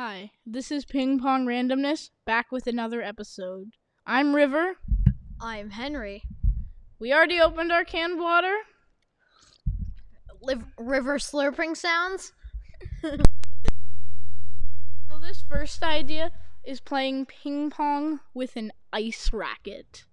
Hi, this is Ping Pong Randomness back with another episode. I'm River. I'm Henry. We already opened our canned water. Liv- river slurping sounds. So, this first idea is playing ping pong with an ice racket.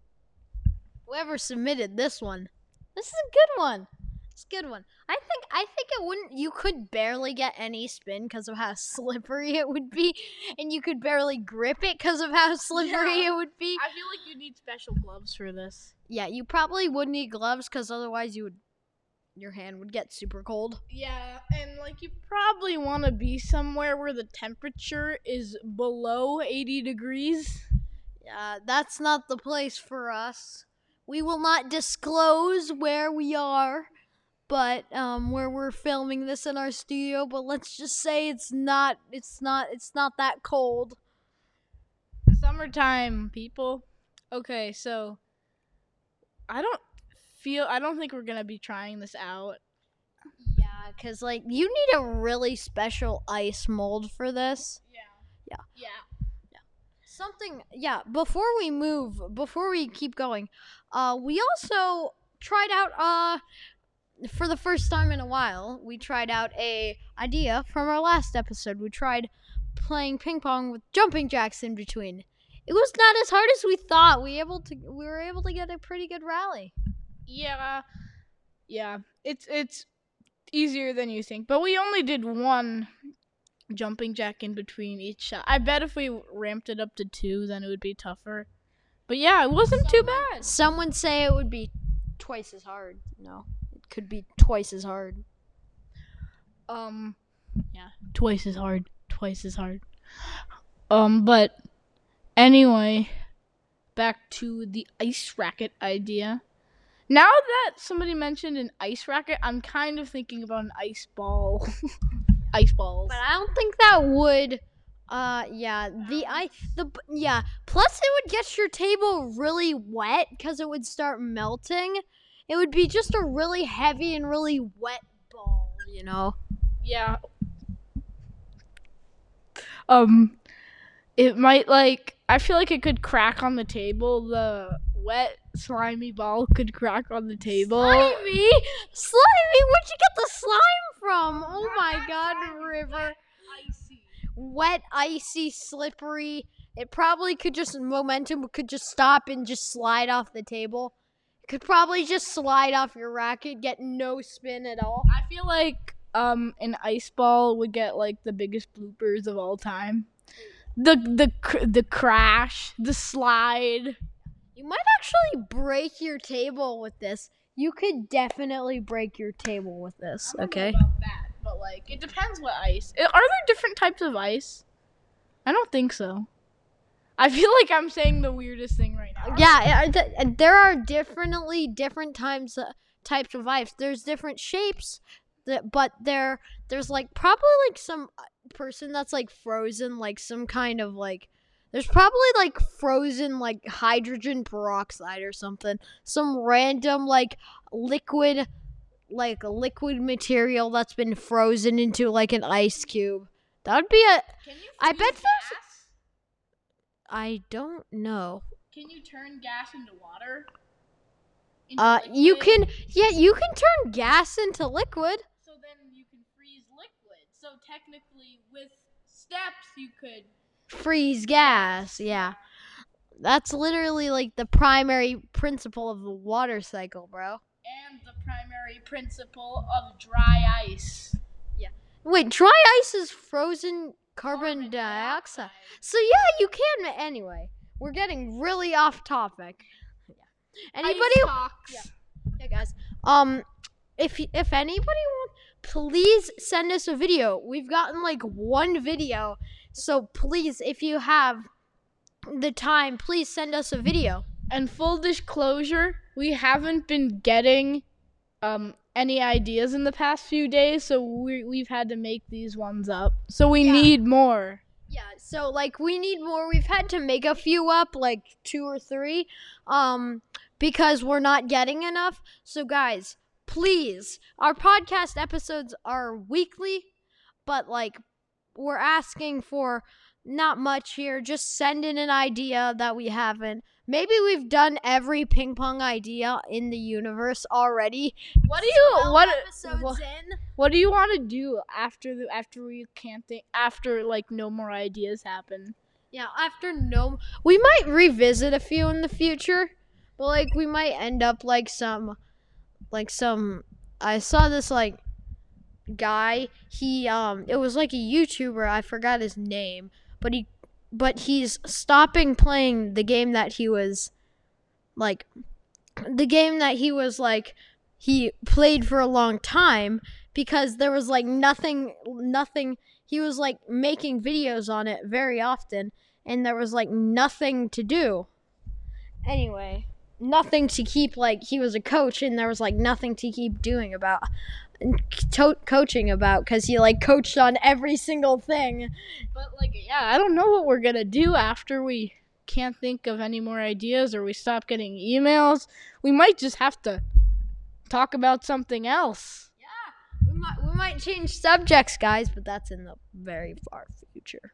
Whoever submitted this one, this is a good one. It's a good one. I think I think it wouldn't. You could barely get any spin because of how slippery it would be, and you could barely grip it because of how slippery Yeah. it would be. I feel like you need special gloves for this. Yeah, you probably would need gloves because otherwise you would, your hand would get super cold. Yeah, and like you probably want to be somewhere where the temperature is below 80 degrees. Yeah, that's not the place for us. We will not disclose where we are, but um, where we're filming this in our studio. But let's just say it's not. It's not. It's not that cold. Summertime, people. Okay, so I don't feel I don't think we're to be trying this out. Yeah, cause like you need a really special ice mold for this. Yeah. Yeah. Yeah. Something. Yeah. Before we move, before we keep going, uh, we also tried out uh. For the first time in a while, we tried out a idea from our last episode. We tried playing ping pong with jumping jacks in between. It was not as hard as we thought. We able to we were able to get a pretty good rally. Yeah. Yeah. It's it's easier than you think. But we only did one jumping jack in between each shot. I bet if we ramped it up to 2 then it would be tougher. But yeah, it wasn't too bad. Some would say it would be twice as hard. No, could be twice as hard. Um yeah, twice as hard. Twice as hard. Um but anyway, back to the ice racket idea. Now that somebody mentioned an ice racket, I'm kind of thinking about an ice ball. ice balls. But I don't think that would. Uh, yeah, the I the yeah. Plus, it would get your table really wet because it would start melting. It would be just a really heavy and really wet ball, you know. Yeah. Um it might like I feel like it could crack on the table. The wet slimy ball could crack on the table. Slimy, slimy. Where'd you get the slime from? Oh my God, River. Icy. Wet, icy, slippery. It probably could just momentum could just stop and just slide off the table. Could probably just slide off your racket, get no spin at all. I feel like um an ice ball would get like the biggest bloopers of all time. The the cr- the crash, the slide. You might actually break your table with this. You could definitely break your table with this. I don't know Okay. about that, but like it depends what ice. Are there different types of ice? I don't think so. I feel like I'm saying the weirdest thing right now. Yeah, th- there are definitely different types uh, types of ice. There's different shapes, that, but there there's like probably like some uh, person that's like frozen, like some kind of like. There's probably like frozen like hydrogen peroxide or something. Some random like liquid like liquid material that's been frozen into like an ice cube. That would be a Can you I bet there's-? I don't know. Can you turn gas into water? Into Uh you can yeah, you can turn gas into liquid. So then you can freeze liquid. So technically, with steps, you could. freeze gas. Yeah. That's literally like the primary principle of the water cycle, bro. And the primary principle of dry ice. Yeah. Wait, dry ice is frozen carbon dioxide. So yeah, you can anyway. We're getting really off topic. Yeah. Anybody. Yeah. Hey guys. Um if if anybody wants please send us a video. We've gotten like one video. So please if you have the time, please send us a video. And full disclosure, we haven't been getting um any ideas in the past few days, so we we've had to make these ones up. So we Yeah. need more. Yeah, so like we need more. We've had to make a few up, like two or three, um, because we're not getting enough. So guys, please, our podcast episodes are weekly, but like we're asking for not much here. Just send in an idea that we haven't. Maybe we've done every ping pong idea in the universe already. What do you what what, in? what do you want to do after the after we can't think after like no more ideas happen? Yeah, after no, we might revisit a few in the future, but like we might end up like some, like some. I saw this like guy. He um, it was like a YouTuber. I forgot his name, but he, but he's stopping playing the game that he was, like, the game that he was like, he played for a long time because there was like nothing, nothing. He was like making videos on it very often and there was like nothing to do. Anyway, nothing to keep like he was a coach and there was like nothing to keep doing about to- coaching about because he like coached on every single thing. But like yeah, I don't know what we're gonna do after we can't think of any more ideas or we stop getting emails. We might just have to talk about something else. Yeah, we might we might change subjects, guys, but that's in the very far future.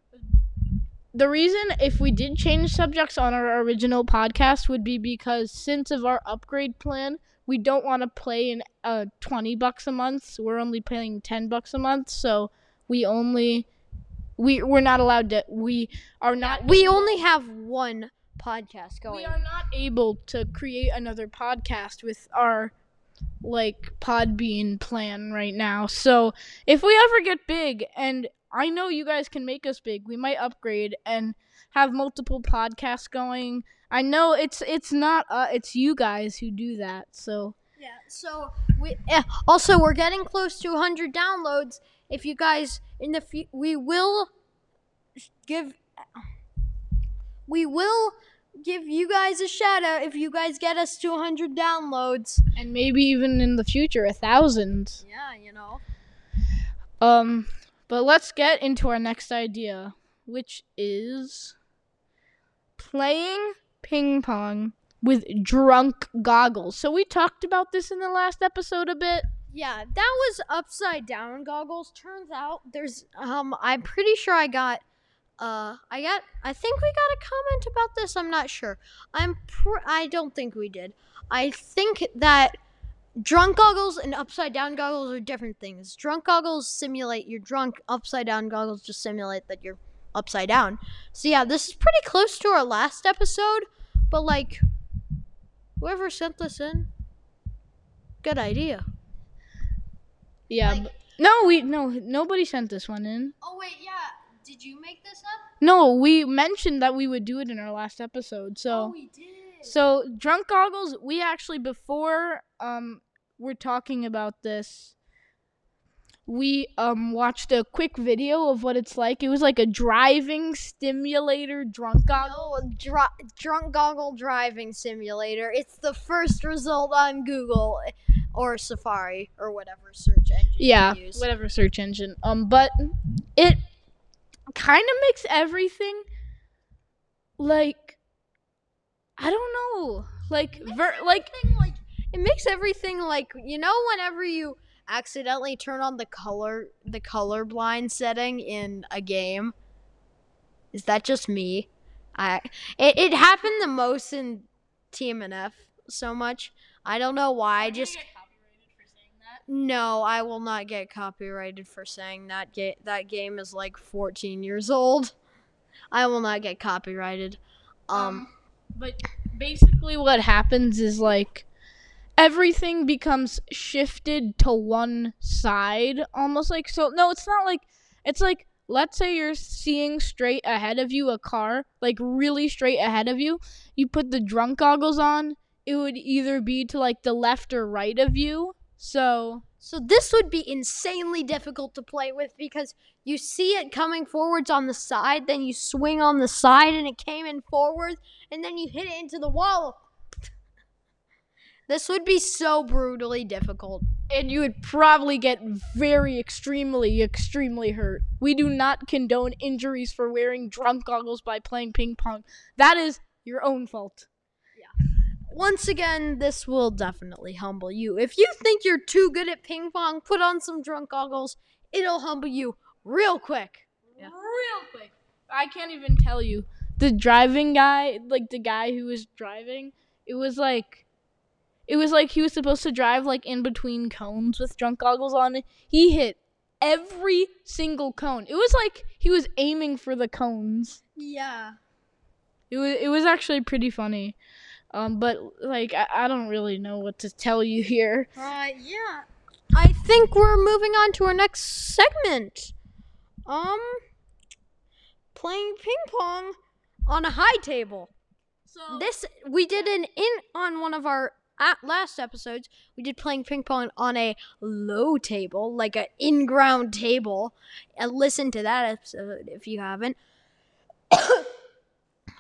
the reason if we did change subjects on our original podcast would be because since of our upgrade plan we don't want to play in uh 20 bucks a month we're only paying 10 bucks a month so we only we we're not allowed to we are not We only have one podcast going. we are not able to create another podcast with our like Podbean plan right now. So if we ever get big, and I know you guys can make us big, we might upgrade and have multiple podcasts going. I know it's it's not uh it's you guys who do that. So Yeah. So we eh, also we're getting close to 100 downloads. If you guys in the fu- we will give we will give you guys a shout out if you guys get us to 100 downloads. and maybe even in the future a thousand. Yeah, you know. Um, but let's get into our next idea, which is playing ping pong with drunk goggles. So we talked about this in the last episode a bit. Yeah, that was upside down goggles. Turns out there's um I'm pretty sure I got uh I got I think we got a comment about this. I'm not sure. I'm pr- I don't think we did. I think that drunk goggles and upside down goggles are different things. Drunk goggles simulate you're drunk. Upside down goggles just simulate that you're upside down. So yeah, this is pretty close to our last episode, but like whoever sent this in good idea. Yeah. Like- but- no, we no nobody sent this one in. Oh wait, yeah. Did you make this up? No, we mentioned that we would do it in our last episode. So Oh, we did. So drunk goggles, we actually before um we're talking about this, we um watched a quick video of what it's like. It was like a driving simulator drunk goggle. Oh, dr- drunk goggle driving simulator. It's the first result on Google or Safari or whatever search engine Yeah, you use. whatever search engine. Um, but it kind of makes everything like I don't know, like ver- like like it makes everything like you know whenever you accidentally turn on the color the color blind setting in a game. Is that just me? I it, it happened the most in TMNF so much. I don't know why. I just No, I will not get copyrighted for saying that ga- that game is like 14 years old. I will not get copyrighted. Um, but basically what happens is like everything becomes shifted to one side almost like so no it's not like it's like let's say you're seeing straight ahead of you a car like really straight ahead of you you put the drunk goggles on it would either be to like the left or right of you so so this would be insanely difficult to play with because you see it coming forwards on the side, then you swing on the side and it came in forward, and then you hit it into the wall. This would be so brutally difficult. and you would probably get very extremely extremely hurt we do not condone injuries for wearing drunk goggles by playing ping pong that is your own fault Yeah. Once again, this will definitely humble you. If you think you're too good at ping pong, put on some drunk goggles. It'll humble you real quick. Yeah. Real quick. I can't even tell you. The driving guy, like the guy who was driving, it was like it was like he was supposed to drive like in between cones with drunk goggles on. He hit every single cone. It was like he was aiming for the cones. Yeah. It was it was actually pretty funny. Um, but like I, I don't really know what to tell you here. Uh, yeah. I think we're moving on to our next segment. Um, playing ping pong on a high table. So This we did an in on one of our at last episodes. We did playing ping pong on a low table, like an in-ground table. And listen to that episode if you haven't.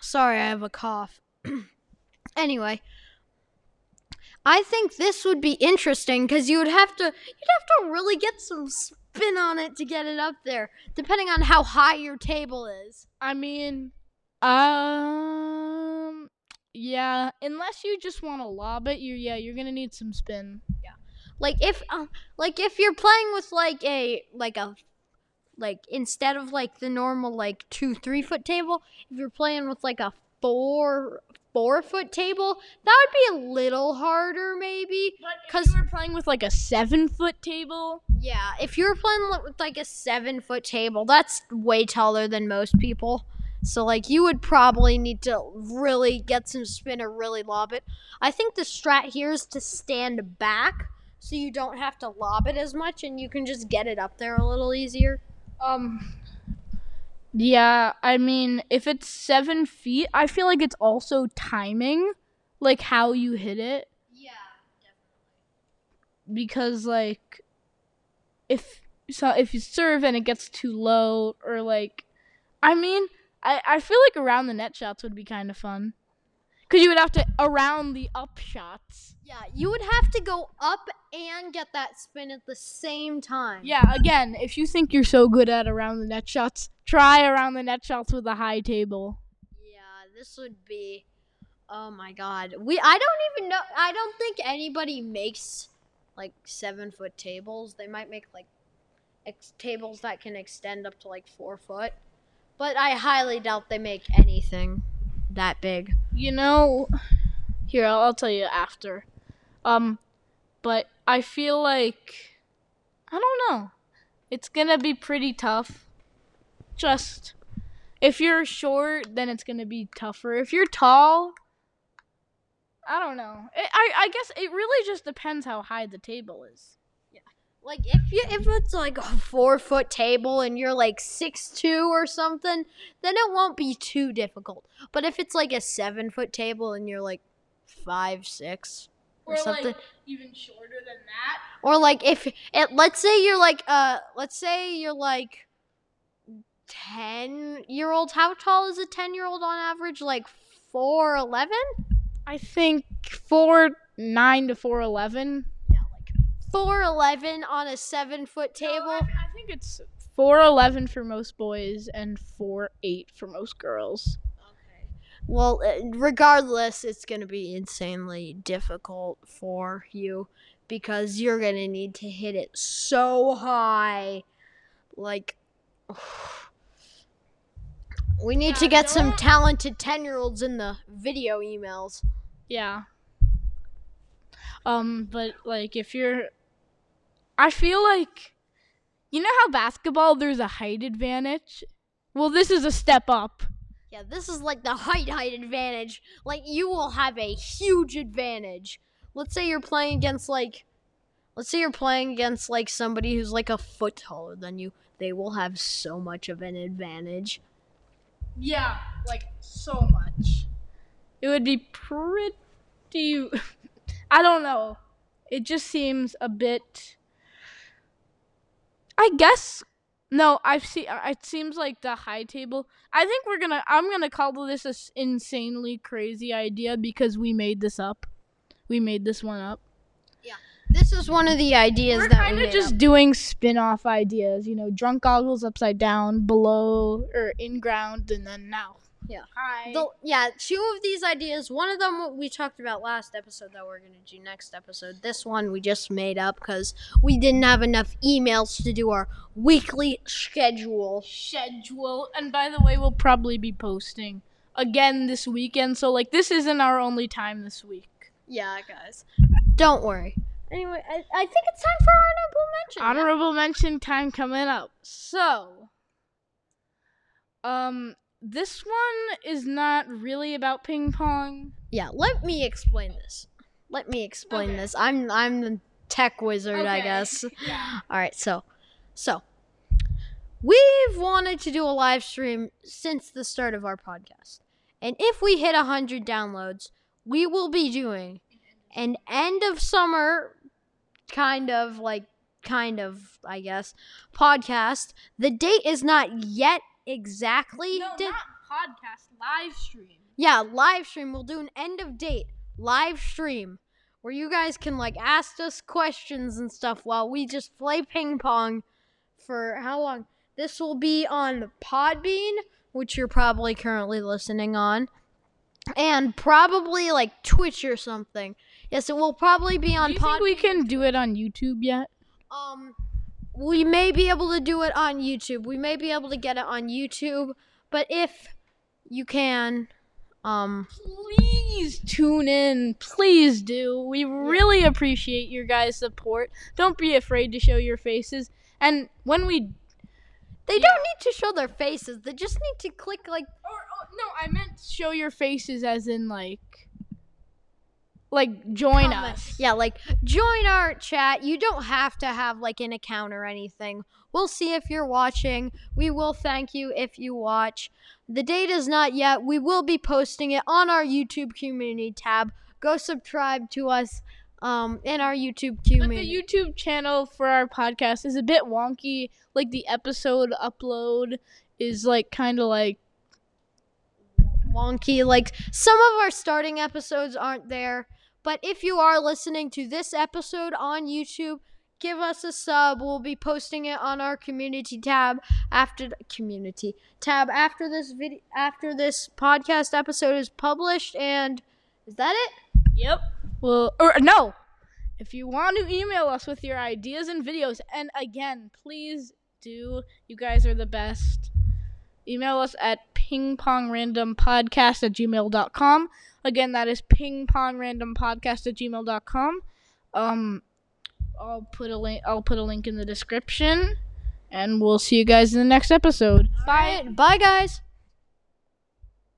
Sorry, I have a cough. anyway, I think this would be interesting because you would have to you'd have to really get some spin on it to get it up there, depending on how high your table is. I mean, um, yeah. Unless you just want to lob it, you yeah, you're gonna need some spin. Yeah, like if uh, like if you're playing with like a like a like instead of like the normal like two three foot table, if you're playing with like a four four foot table, that would be a little harder maybe. But if 'Cause- you were playing with like a seven foot table, Yeah, if you're playing with like a seven foot table, that's way taller than most people. So like you would probably need to really get some spin or really lob it. I think the strat here is to stand back so you don't have to lob it as much and you can just get it up there a little easier. um, yeah. I mean, if it's seven feet, I feel like it's also timing, like how you hit it. Yeah, because like if so if you serve and it gets too low or like I mean I, I feel like around the net shots would be kind of fun because you would have to around the up shots Yeah, you would have to go up and get that spin at the same time. yeah again if you think you're so good at around the net shots try around the net shots with a high table Yeah, this would be Oh my god. We I don't even know I don't think anybody makes like 7 foot tables. They might make like ex- tables that can extend up to like 4 foot. But I highly doubt they make anything that big. you know here I'll, I'll tell you after. Um but i feel like i don't know. It's gonna be pretty tough. Just if you're short then it's gonna be tougher. If you're tall i don't know. It, i i guess it really just depends how high the table is Like if you if it's like a 4 foot table and you're like six two or something, then it won't be too difficult. But if it's like a 7 foot table and you're like five six or, something like even shorter than that. Or like if it, let's say you're like uh let's say you're like 10 year old how tall is a 10 year old on average? Like 4'11 i think 4 9 to 411 yeah like 4'11 on a 7 foot No, table I, I think it's four eleven for most boys and four eight for most girls. okay well uh, regardless it's going to be insanely difficult for you because you're going to need to hit it so high like we need to get some talented 10 year olds in the video emails Yeah. Um, but like if you're, I feel like, you know how basketball there's a height advantage. Well, this is a step up. Yeah, this is like the height height advantage. Like you will have a huge advantage. Let's say you're playing against like let's say you're playing against like somebody who's like a foot taller than you. They will have so much of an advantage. Yeah, like so much. It would be pretty. I don't know. It just seems a bit. I guess. No, I've seen. Uh, it seems like the high table. I think we're gonna. I'm gonna call this a s- insanely crazy idea because we made this up. We made this one up. Yeah, this is one of the ideas that We're kind of just up. doing spin-off ideas. You know, drunk goggles upside down, below or in ground, and then now. Yeah. Hi. The, yeah, two of these ideas. One of them we talked about last episode that we're gonna do next episode. This one we just made up because we didn't have enough emails to do our weekly schedule. schedule. And by the way, we'll probably be posting again this weekend. So like this isn't our only time this week. Yeah, guys. Don't worry. Anyway, I, I think it's time for honorable mention. Honorable mention time coming up. So um this one is not really about ping pong. Yeah, let me explain this. Let me explain Okay. this. I'm I'm the tech wizard, I guess. Yeah. All right, so so we've wanted to do a live stream since the start of our podcast. And if we hit 100 downloads, we will be doing an end of summer kind of like kind of, I guess, podcast. The date is not yet exactly No, di- not podcast, live stream. yeah, live stream. We'll do an end of date live stream where you guys can like ask us questions and stuff while we just play ping pong for how long? This will be on Podbean, which you're probably currently listening on, and probably like Twitch or something. Yes, it will probably be on Do you Podbean. think we can do it on YouTube yet? Um, we may be able to do it on YouTube. We may be able to get it on YouTube, but if you can, um, Please tune in. Please do. We really appreciate your guys' support. Don't be afraid to show your faces. And when we they don't need to show their faces. They just need to click like Or, or no, I meant show your faces as in like like join us. Yeah, like join our chat. You don't have to have like an account or anything. We'll see if you're watching. We will thank you if you watch. The date is not yet. We will be posting it on our YouTube community tab. Go subscribe to us um in our YouTube community. But the. YouTube channel for our podcast is a bit wonky. Like the episode upload is like kind of like wonky. Like some of our starting episodes aren't there, but if you are listening to this episode on YouTube, give us a sub. We'll be posting it on our community tab after the community tab after this video after this podcast episode is published. And is that it? Yep. Well, or no. If you want to email us with your ideas and videos, and again, please do. You guys are the best. Email us at pingpongrandompodcast at gmail.com. Again, that is pingpongrandompodcast at gmail.com. Um, I'll put a link. I'll put a link in the description, and we'll see you guys in the next episode. Bye. Bye, guys.